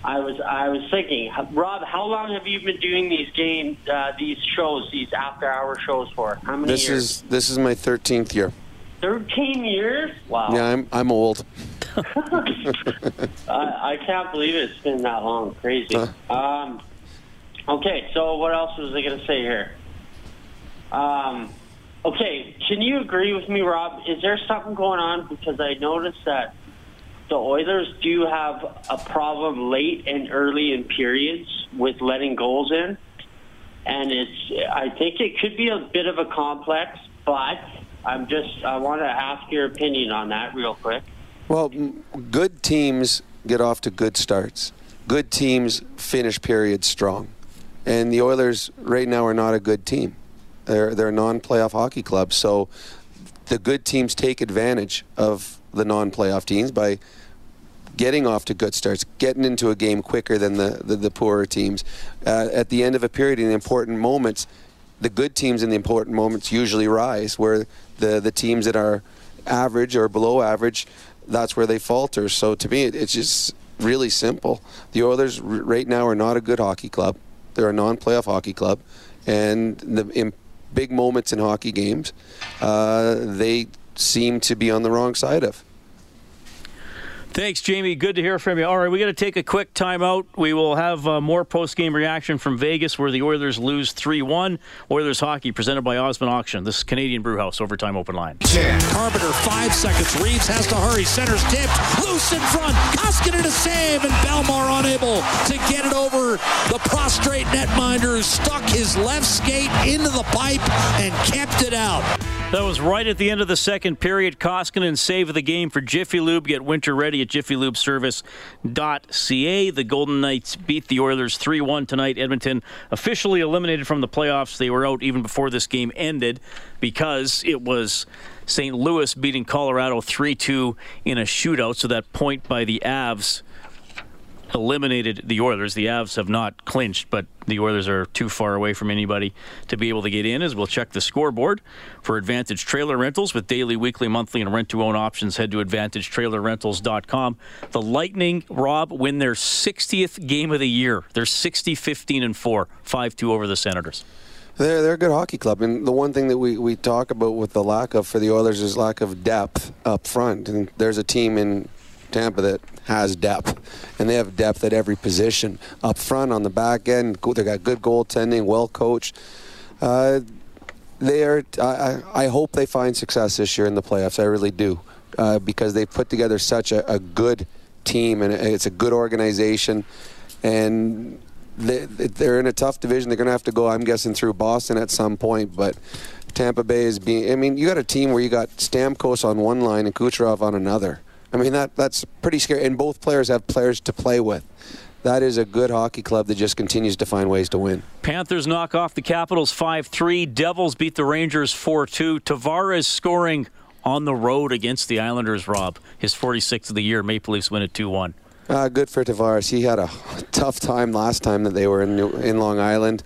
I was I was thinking, Rob, how long have you been doing these games, uh, these shows, these after-hour shows for? How many This years? is this is my 13th year. Thirteen years. Wow. Yeah, I'm I'm old. [laughs] [laughs] I, I can't believe it's been that long. Crazy. Um, okay, so what else was I going to say here? Um, okay, can you agree with me, Rob? Is there something going on? Because I noticed that the Oilers do have a problem late and early in periods with letting goals in. And it's, I think it could be a bit of a complex, but I'm just, I want to ask your opinion on that real quick. Well, good teams get off to good starts. Good teams finish periods strong. And the Oilers right now are not a good team. They're they're a non-playoff hockey club. So the good teams take advantage of the non-playoff teams by getting off to good starts, getting into a game quicker than the, the, the poorer teams. Uh, at the end of a period, in the important moments, the good teams in the important moments usually rise, where the, the teams that are average or below average, that's where they falter. So to me, it, it's just really simple. The Oilers r- right now are not a good hockey club. They're a non-playoff hockey club, and the, in big moments in hockey games, uh, they seem to be on the wrong side of. Thanks, Jamie. Good to hear from you. All right, we got to take a quick timeout. We will have uh, more post-game reaction from Vegas, where the Oilers lose 3-1. Oilers hockey presented by Osmond Auction. This is Canadian Brewhouse Overtime Open Line. Carpenter, five seconds. Reaves has to hurry. Center's tipped. Loose in front. Koskinen to save, and Bellemare unable to get it over the prostrate netminder stuck his left skate into the pipe and kept it out. That was right at the end of the second period. Koskinen saved the game for Jiffy Lube. Get winter ready at jiffylubeservice.ca. The Golden Knights beat the Oilers 3 1 tonight. Edmonton officially eliminated from the playoffs. They were out even before this game ended because it was St. Louis beating Colorado 3 2 in a shootout. So that point by the Avs eliminated the Oilers. The Avs have not clinched, but the Oilers are too far away from anybody to be able to get in. As we'll check the scoreboard for Advantage Trailer Rentals with daily, weekly, monthly, and rent to own options. Head to AdvantageTrailerRentals.com. The Lightning, Rob, win their 60th game of the year. They're 60, 15, and 4, 5 2 over the Senators. They're, they're a good hockey club. And the one thing that we, we talk about with the lack of for the Oilers is lack of depth up front. And there's a team in Tampa that has depth, and they have depth at every position up front, on the back end. They got good goaltending, well coached. Uh, they are. I, I hope they find success this year in the playoffs. I really do, uh, because they've put together such a, a good team, and it's a good organization, and they, they're in a tough division. They're going to have to go, I'm guessing, through Boston at some point, but. Tampa Bay is being. I mean, you got a team where you got Stamkos on one line and Kucherov on another. I mean, that that's pretty scary. And both players have players to play with. That is a good hockey club that just continues to find ways to win. Panthers knock off the Capitals 5 3. Devils beat the Rangers 4 2. Tavares scoring on the road against the Islanders, Rob. His 46th of the year. Maple Leafs win it 2 1. Uh, good for Tavares. He had a tough time last time that they were in, in Long Island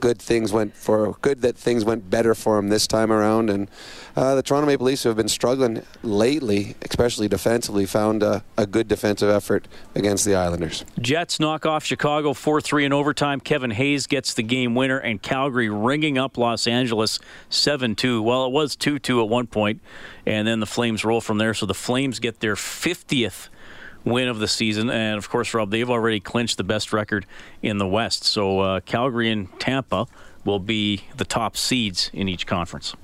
good things went for good that things went better for him this time around. And uh, the Toronto Maple Leafs who have been struggling lately especially defensively found a, a, good defensive effort against the Islanders. Jets knock off Chicago 4-3 in overtime. Kevin Hayes gets the game winner and Calgary ringing up Los Angeles 7-2 well it was 2-2 at one point and then the Flames roll from there. So the Flames get their 50th win of the season. And of course, Rob, they've already clinched the best record in the West. So uh, Calgary and Tampa will be the top seeds in each conference.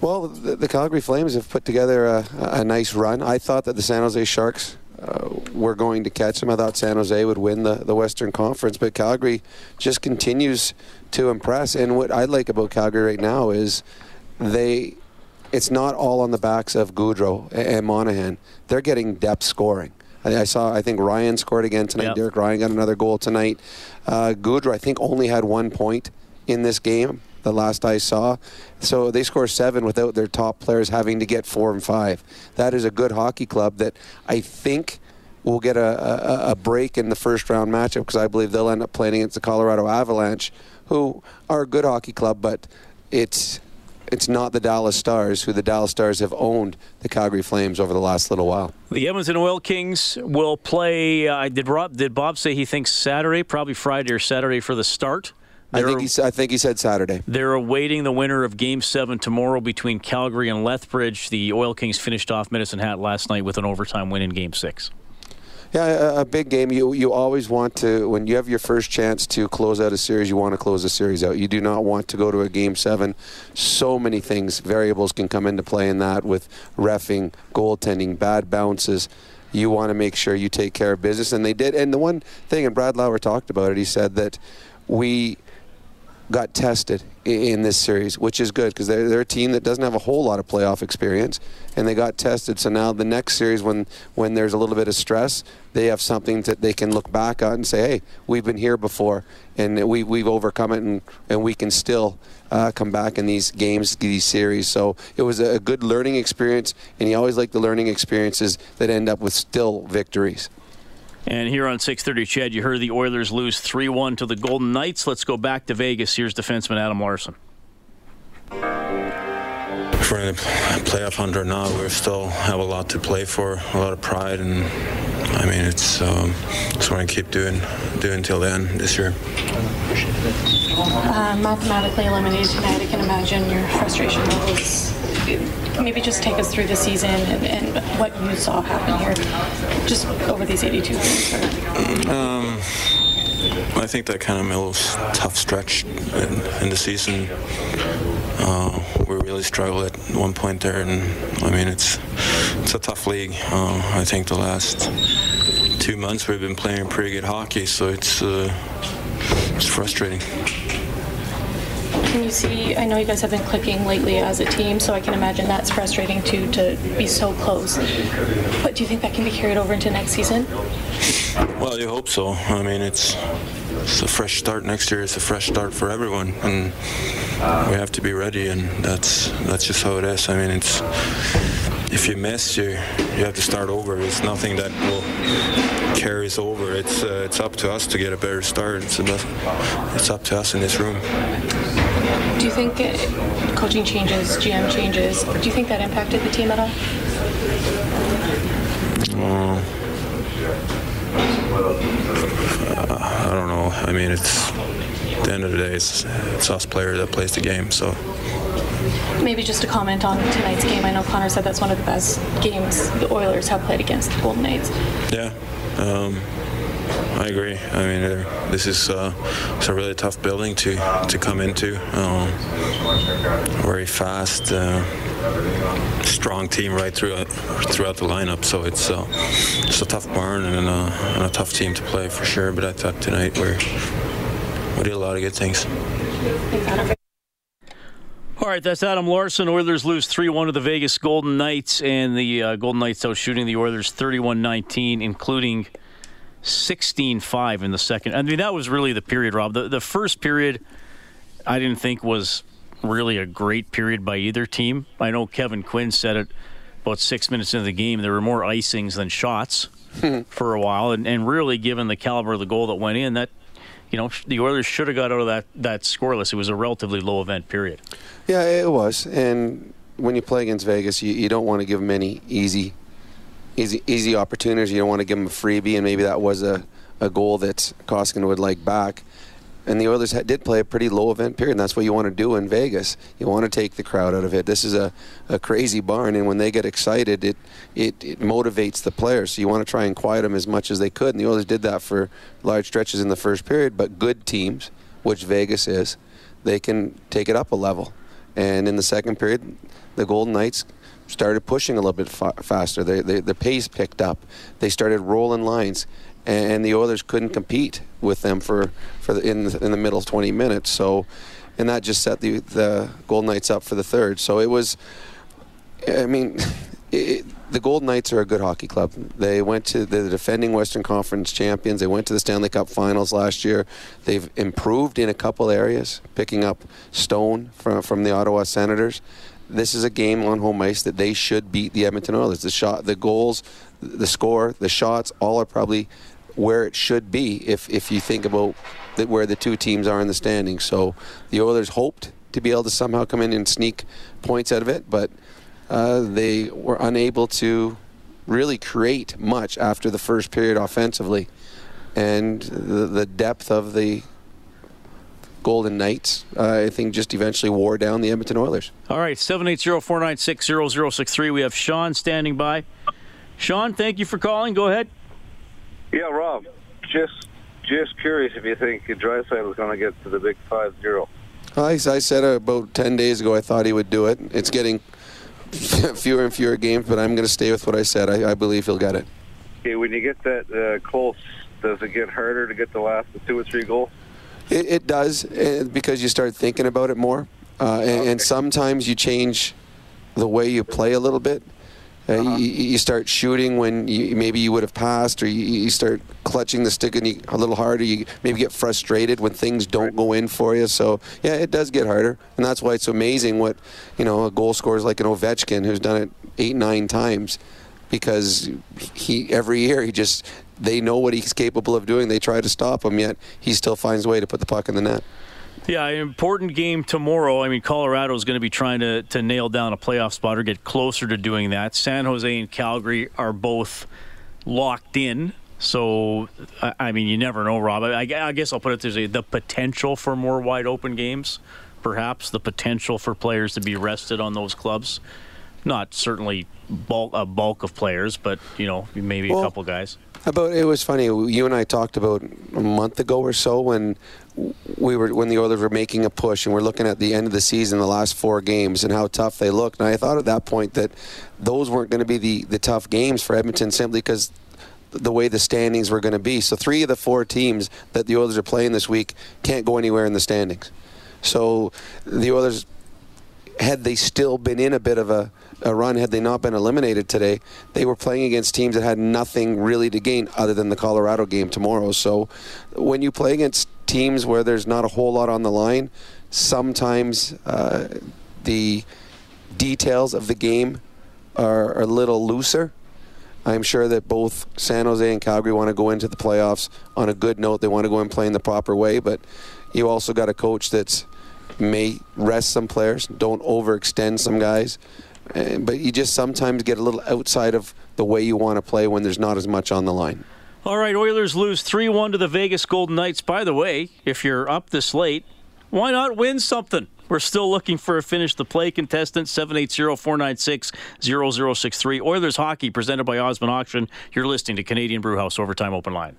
Well, the, the Calgary Flames have put together a, a, nice run. I thought that the San Jose Sharks uh, were going to catch them. I thought San Jose would win the, the Western Conference, but Calgary just continues to impress. And what I like about Calgary right now is they it's not all on the backs of Gaudreau and Monahan. They're getting depth scoring. I saw. I think Ryan scored again tonight. Yep. Derek Ryan got another goal tonight. Uh, Gaudreau, I think, only had one point in this game. The last I saw, so they score seven without their top players having to get four and five. That is a good hockey club that I think will get a, a, a break in the first round matchup because I believe they'll end up playing against the Colorado Avalanche, who are a good hockey club, but it's it's not the Dallas Stars, who the Dallas Stars have owned the Calgary Flames over the last little while. The Edmonton Oil Kings will play. Uh, did Rob? Did Bob say he thinks Saturday, probably Friday or Saturday for the start? I think, he, I think he said Saturday. They're awaiting the winner of Game 7 tomorrow between Calgary and Lethbridge. The Oil Kings finished off Medicine Hat last night with an overtime win in Game 6. Yeah, a, big game. You you always want to when you have your first chance to close out a series. You want to close a series out. You do not want to go to a game seven. So many things, variables can come into play in that with refing, goaltending, bad bounces. You want to make sure you take care of business, and they did. And the one thing, and Brad Lauer talked about it. He said that we got tested in this series, which is good because they're, they're a team that doesn't have a whole lot of playoff experience, and they got tested. So now the next series, when when there's a little bit of stress, they have something that they can look back at and say, "Hey, we've been here before, and we we've overcome it, and and we can still uh, come back in these games, these series." So it was a good learning experience, and you always like the learning experiences that end up with still victories. And here on 6:30, CHED, you heard the Oilers lose 3-1 to the Golden Knights. Let's go back to Vegas. Here's defenseman Adam Larsson. If we're in the playoff hunt or not, we still have a lot to play for, a lot of pride, and I mean, it's um, just want to keep doing doing till the end this year. Uh, mathematically eliminated tonight, I can imagine your frustration levels. Maybe just take us through the season and, and what you saw happen here, just over these 82 games. Um, I think that kind of middle tough stretch in, in the season, uh, we really struggled at one point there, and I mean it's it's a tough league. Uh, I think the last two months we've been playing pretty good hockey, so it's uh, it's frustrating. Can you see? I know you guys have been clicking lately as a team, so I can imagine that's frustrating too to be so close. But do you think that can be carried over into next season? Well, you hope so. I mean, it's it's a fresh start next year. It's a fresh start for everyone, and we have to be ready. And that's that's just how it is. I mean, it's if you miss, you you have to start over. It's nothing that will carries over. It's uh, it's up to us to get a better start. It's it's up to us in this room. Do you think coaching changes, GM changes, do you think that impacted the team at all? Uh, I don't know. I mean, it's at the end of the day, it's, it's us players that plays the game. So Maybe just a comment on tonight's game. I know Connor said that's one of the best games the Oilers have played against the Golden Knights. yeah, um, I agree. I mean, uh, this is uh, it's a really tough building to to come into. Um, very fast, uh, strong team right throughout throughout the lineup. So it's uh, it's a tough barn and a, and a tough team to play for sure. But I thought tonight we we did a lot of good things. All right, that's Adam Larsson. Oilers lose 3 1 to the Vegas Golden Knights, and the uh, Golden Knights out shooting the Oilers 31 19, including 16 5 in the second. I mean, that was really the period, Rob. The, the first period, I didn't think was really a great period by either team. I know Kevin Quinn said it about six minutes into the game. There were more icings than shots hmm. for a while, and, and really, given the caliber of the goal that went in, that you know the Oilers should have got out of that that scoreless. It was a relatively low event period. Yeah, it was. And when you play against Vegas, you, you don't want to give them any easy, easy, easy opportunities. You don't want to give them a freebie, and maybe that was a, a goal that Koskinen would like back. And the Oilers did play a pretty low event period, and that's what you want to do in Vegas. You want to take the crowd out of it. This is a, a crazy barn, and when they get excited, it, it, it motivates the players. So you want to try and quiet them as much as they could, and the Oilers did that for large stretches in the first period. But good teams, which Vegas is, they can take it up a level. And in the second period, the Golden Knights started pushing a little bit fa- faster. They, they, the pace picked up. They started rolling lines, and, and the Oilers couldn't compete with them for, for the, in, the, in the middle 20 minutes. So, and that just set the, the Golden Knights up for the third. So it was, I mean, [laughs] it, the Golden Knights are a good hockey club. They went to the defending Western Conference champions. They went to the Stanley Cup Finals last year. They've improved in a couple areas, picking up Stone from from the Ottawa Senators. This is a game on home ice that they should beat the Edmonton Oilers. The shot, the goals, the score, the shots, all are probably where it should be if if you think about that where the two teams are in the standings. So the Oilers hoped to be able to somehow come in and sneak points out of it, but uh, they were unable to really create much after the first period offensively. And the, the depth of the Golden Knights, uh, I think, just eventually wore down the Edmonton Oilers. All right, 780-496-0063. We have Sean standing by. Sean, thank you for calling. Go ahead. Yeah, Rob, just just curious if you think Draisaitl is going to get to the big 5-0. I, I said about 10 days ago I thought he would do it. It's getting [laughs] fewer and fewer games, but I'm going to stay with what I said. I, I believe he'll get it. Okay, when you get that uh, close, does it get harder to get the last two or three goals? It, it does uh, because you start thinking about it more, uh, and, and sometimes you change the way you play a little bit. Uh, you, you start shooting when you, maybe you would have passed, or you, you start clutching the stick and you, a little harder. You maybe get frustrated when things don't go in for you. So yeah, it does get harder, and that's why it's amazing what you know a goal scorer is like an Ovechkin who's done it eight, nine times, because he every year he just they know what he's capable of doing. They try to stop him, yet he still finds a way to put the puck in the net. Yeah, important game tomorrow. I mean, Colorado is going to be trying to, to nail down a playoff spot or get closer to doing that. San Jose and Calgary are both locked in. So, I mean, you never know, Rob. I, I guess I'll put it this way the potential for more wide open games, perhaps, the potential for players to be rested on those clubs. Not certainly bulk, a bulk of players, but, you know, maybe well, a couple guys. About it was funny. You and I talked about a month ago or so when we were when the Oilers were making a push and we're looking at the end of the season, the last four games, and how tough they looked. And I thought at that point that those weren't going to be the the tough games for Edmonton simply because the way the standings were going to be. So three of the four teams that the Oilers are playing this week can't go anywhere in the standings. So the Oilers had they still been in a bit of a, a run, had they not been eliminated today, they were playing against teams that had nothing really to gain other than the Colorado game tomorrow. So when you play against teams where there's not a whole lot on the line, sometimes uh, the details of the game are, are a little looser. I'm sure that both San Jose and Calgary want to go into the playoffs on a good note. They want to go and play in the proper way, but you also got a coach that's may rest some players, don't overextend some guys. Uh, but you just sometimes get a little outside of the way you want to play when there's not as much on the line. All right, Oilers lose 3 1 to the Vegas Golden Knights. By the way, if you're up this late, why not win something? We're still looking for a finish the play contestant 780-496-0063. Oilers hockey presented by Osmond Auction. You're listening to Canadian Brewhouse Overtime Open Line.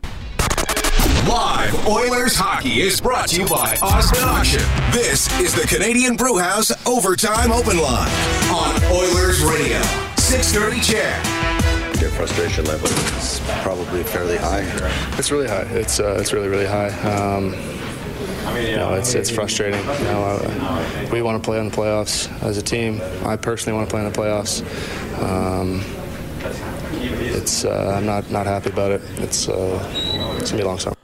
Live Oilers hockey is brought to you by Osmond Auction. This is the Canadian Brewhouse Overtime Open Line on Oilers Radio. 630 CHED. Your frustration level is probably fairly high. It's really high. It's uh, it's really really high. Um, you know, it's it's frustrating. You know, uh, we want to play in the playoffs as a team. I personally want to play in the playoffs. Um, it's uh, I'm not not happy about it. It's uh, it's gonna be a long summer.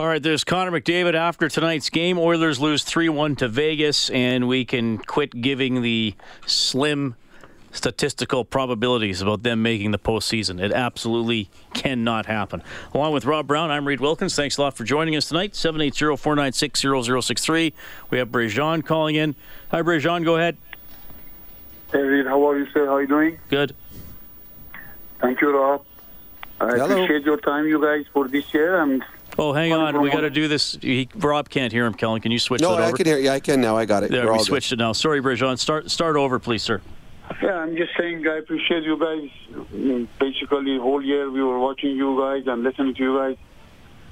All right, there's Connor McDavid after tonight's game. Oilers lose 3 1 to Vegas, and we can quit giving the slim statistical probabilities about them making the postseason. It absolutely cannot happen. Along with Rob Brown, I'm Reed Wilkins. Thanks a lot for joining us tonight. 780 496 0063. We have Brejean calling in. Hi, Brejean, go ahead. Hey, Reed, how are you, sir? How are you doing? Good. Thank you, Rob. I Hello. appreciate your time, you guys, for this year. And Oh, hang on. We got to do this. He, Rob can't hear him, Kellen. Can you switch no, that over? I can hear you. I can now. I got it. There, We're we all switched good. it now. Sorry, Brejon. Start start over, please, sir. Yeah, I'm just saying I appreciate you guys. Basically, whole year we were watching you guys and listening to you guys.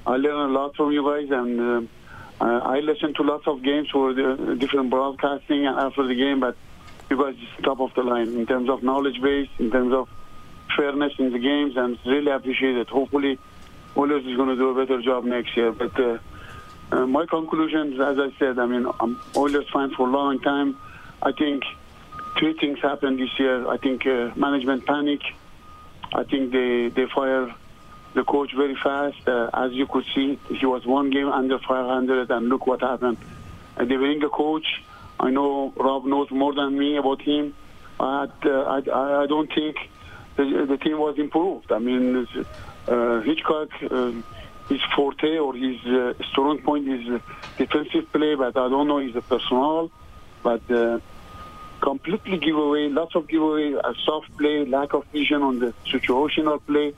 I learned a lot from you guys, and um I I listened to lots of games for the different broadcasting after the game. But you guys is top of the line in terms of knowledge base, in terms of fairness in the games, and really appreciate it. Hopefully, Oilers is going to do a better job next year. But uh, uh, my conclusions, as I said, I mean, I'm for a long time. I think three things happened this year. I think uh, management panic. I think they they fire the coach very fast. Uh, as you could see, he was one game under 500, and look what happened. And they bring a coach. I know Rob knows more than me about him. Uh, I, I don't think the, the team was improved. I mean, uh, Hitchcock, uh, his forte or his uh, strong point is uh, defensive play, but I don't know his personal. But uh, completely give away, lots of giveaway, uh, soft play, lack of vision on the situational play.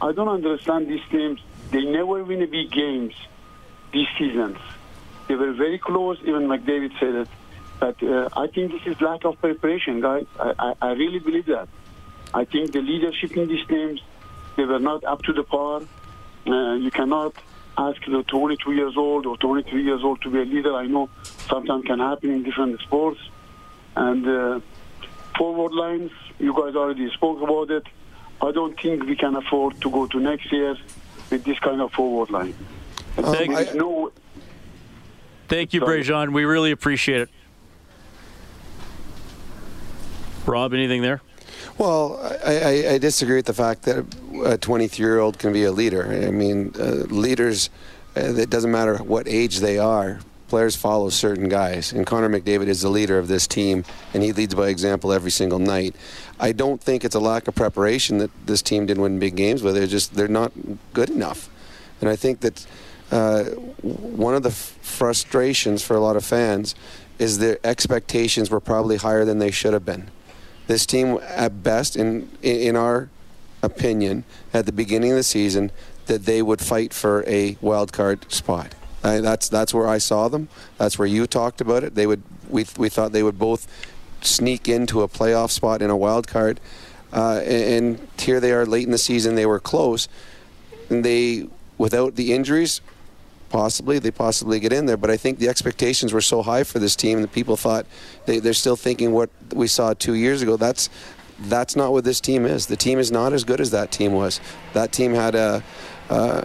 I don't understand these teams. They never win big games these seasons. They were very close. Even McDavid said it. But uh, I think this is lack of preparation, guys. I, I, I really believe that. I think the leadership in these teams, they were not up to the par. Uh, you cannot ask the 22 years old or 23 years old to be a leader. I know sometimes can happen in different sports. And uh, forward lines, you guys already spoke about it. I don't think we can afford to go to next year with this kind of forward line. Um, there I- no, Thank you, Brejon. We really appreciate it. Rob, anything there? Well, I, I, I disagree with the fact that a 23 year old can be a leader. I mean, uh, leaders, uh, it doesn't matter what age they are, players follow certain guys. And Connor McDavid is the leader of this team, and he leads by example every single night. I don't think it's a lack of preparation that this team didn't win big games, but they're just they're not good enough. And I think that uh, one of the frustrations for a lot of fans is their expectations were probably higher than they should have been. This team, at best, in in our opinion, at the beginning of the season, that they would fight for a wild card spot. I, that's that's where I saw them. That's where you talked about it. They would we we thought they would both sneak into a playoff spot in a wild card, uh, and, and here they are late in the season. They were close, and they without the injuries, possibly they possibly get in there. But I think the expectations were so high for this team that people thought they, they're still thinking what we saw two years ago. That's that's not what this team is. The team is not as good as that team was. That team had a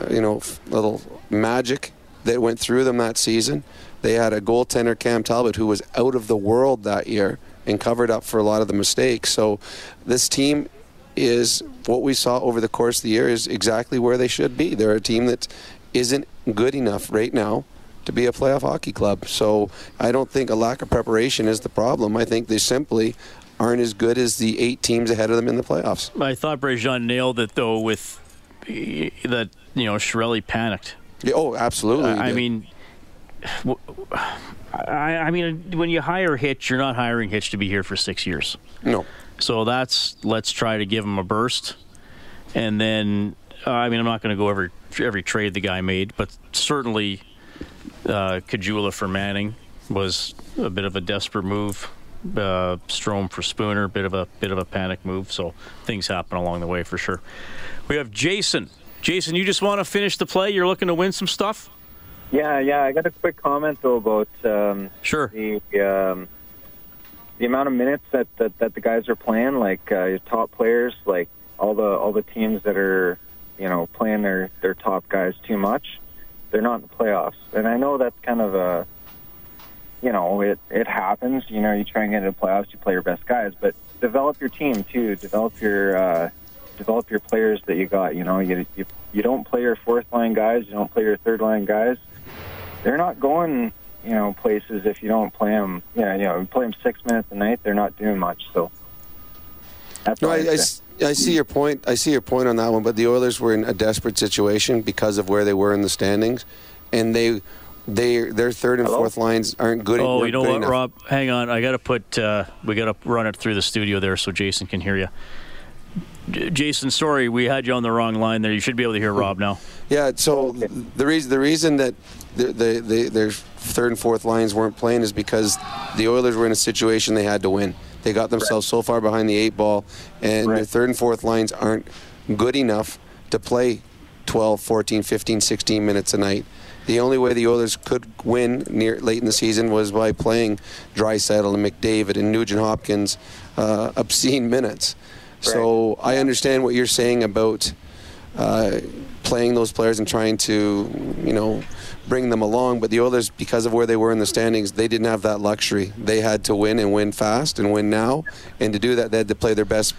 you know little magic that went through them that season. They had a goaltender, Cam Talbot, who was out of the world that year and covered up for a lot of the mistakes. So this team is what we saw over the course of the year is exactly where they should be. They're a team that isn't good enough right now to be a playoff hockey club. So I don't think a lack of preparation is the problem. I think they simply aren't as good as the eight teams ahead of them in the playoffs. I thought Brejon nailed it though with that you know Chiarelli panicked. Yeah, oh, absolutely. I mean, I, I, mean, when you hire Hitch, you're not hiring Hitch to be here for six years. No. So that's let's try to give him a burst, and then uh, I mean, I'm not going to go every every trade the guy made, but certainly uh, Caggiula for Manning was a bit of a desperate move. Uh, Strome for Spooner, bit of a bit of a panic move. So things happen along the way for sure. We have Jason. Jason, you just want to finish the play. You're looking to win some stuff. Yeah, yeah. I got a quick comment though about um, sure the um, the amount of minutes that, that, that the guys are playing. Like uh, your top players, like all the all the teams that are you know playing their their top guys too much, they're not in the playoffs. And I know that's kind of a you know it it happens. You know, you try and get into the playoffs, you play your best guys, but develop your team too. Develop your uh, develop your players that you got. You know, you, you you don't play your fourth line guys, you don't play your third line guys. They're not going, you know, places if you don't play them. You know, you know, you play them six minutes a night. They're not doing much. So that's no, I, I, I see your point. I see your point on that one. But the Oilers were in a desperate situation because of where they were in the standings, and they they their third and Hello? fourth lines aren't good. Oh, you know what, enough. Rob? Hang on. I got to put. Uh, we got to run it through the studio there so Jason can hear you. J- Jason, sorry, we had you on the wrong line there. You should be able to hear Rob now. Yeah. So the reason the reason that the, the, the, their third and fourth lines weren't playing is because the Oilers were in a situation they had to win. They got themselves so far behind the eight ball, and their third and fourth lines aren't good enough to play 12, 14, 15, 16 minutes a night. The only way the Oilers could win near late in the season was by playing Draisaitl and McDavid and Nugent Hopkins uh, obscene minutes. So I understand what you're saying about uh, playing those players and trying to, you know, bring them along. But the Oilers, because of where they were in the standings, they didn't have that luxury. They had to win and win fast and win now. And to do that, they had to play their best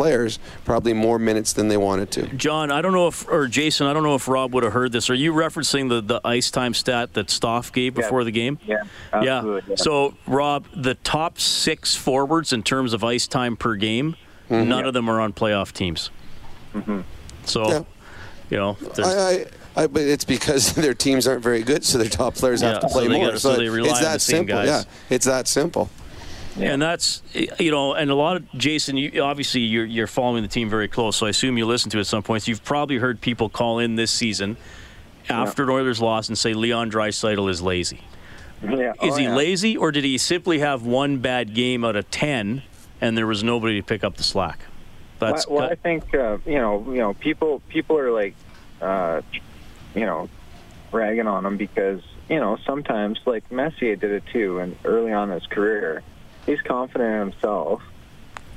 players probably more minutes than they wanted to. John, I don't know if, or Jason, I don't know if Rob would have heard this. Are you referencing the, the ice time stat that Stoff gave Yeah. before the game? Yeah, absolutely, yeah. So, Rob, the top six forwards in terms of ice time per game, Mm-hmm. none of them are on playoff teams. Mm-hmm. So, Yeah. you know, there's- I, I, I, but it's because [laughs] their teams aren't very good, so their top players Yeah, have to play they more. gotta- so they rely it's on that the same simple. guys. Yeah, it's that simple. And that's you know, and a lot of Jason. You obviously you're you're following the team very close, so I assume you listen to it at some points. You've probably heard people call in this season after an Oilers loss and say Leon Draisaitl is lazy. Yeah. Is Oh, he yeah. lazy, or did he simply have one bad game out of ten, and there was nobody to pick up the slack? That's well, well, I think uh, you know, you know, people people are like, uh, you know, ragging on him because you know sometimes like Messier did it too, and early on in his career, he's confident in himself.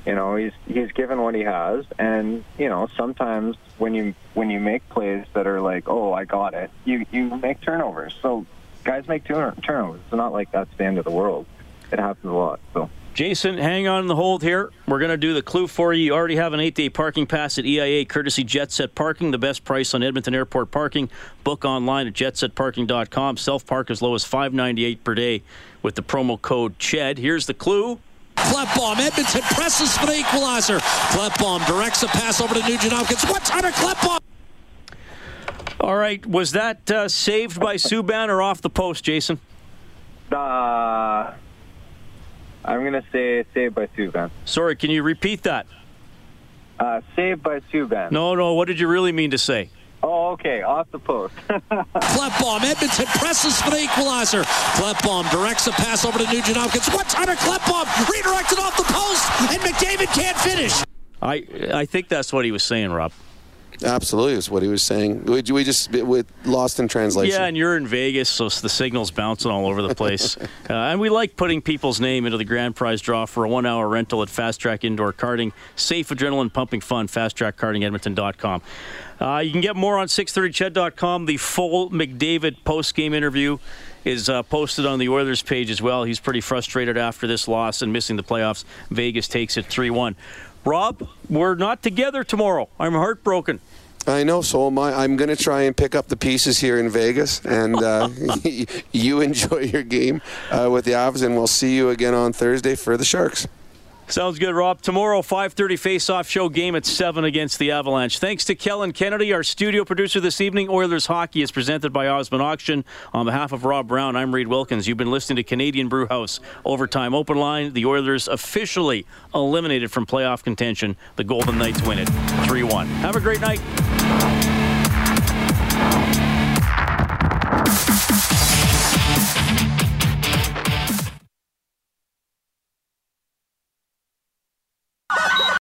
You know, he's he's given what he has, and you know sometimes when you when you make plays that are like, oh, I got it, you you make turnovers. So guys make turn- turnovers. It's not like that's the end of the world. It happens a lot. So. Jason, hang on the hold here. We're going to do the clue for you. You already have an eight day parking pass at EIA, courtesy JetSet Parking, the best price on Edmonton Airport parking. Book online at jetsetparking.com. Self park as low as five ninety eight per day with the promo code CHED. Here's the clue. Klefbom. Edmonton presses for the equalizer. Klefbom directs a pass over to Nugent Hopkins. What time of Klefbom? All right. Was that uh, saved by Subban or off the post, Jason? Uh, I'm going to say saved by Subban. Sorry, can you repeat that? Uh, saved by Subban. No, no. What did you really mean to say? Oh, okay. Off the post. [laughs] Klefbom. Edmonton presses for the equalizer. Klefbom directs a pass over to Nugent Hopkins. What time of Klefbom? Redirected off the post, and McDavid can't finish. I I think that's what he was saying, Rob. Absolutely, is what he was saying. We, we just we lost in translation. Yeah, and you're in Vegas, so the signal's bouncing all over the place. [laughs] uh, and we like putting people's name into the grand prize draw for a one-hour rental at Fast Track Indoor Karting. Safe, adrenaline pumping fun. FastTrackKartingEdmonton.com. Uh, you can get more on 630ched.com. The full McDavid post-game interview is uh, posted on the Oilers page as well. He's pretty frustrated after this loss and missing the playoffs. Vegas takes it 3-1. Rob, we're not together tomorrow. I'm heartbroken. I know, so am I. I'm going to try and pick up the pieces here in Vegas, and uh, [laughs] [laughs] you enjoy your game uh, with the Avs, and we'll see you again on Thursday for the Sharks. Sounds good, Rob. Tomorrow, 5:30 face-off show game at 7 against the Avalanche. Thanks to Kellen Kennedy, our studio producer this evening. Oilers Hockey is presented by Osmond Auction. On behalf of Rob Brown, I'm Reed Wilkins. You've been listening to Canadian Brewhouse Overtime Open Line. The Oilers officially eliminated from playoff contention. The Golden Knights win it 3-1. Have a great night.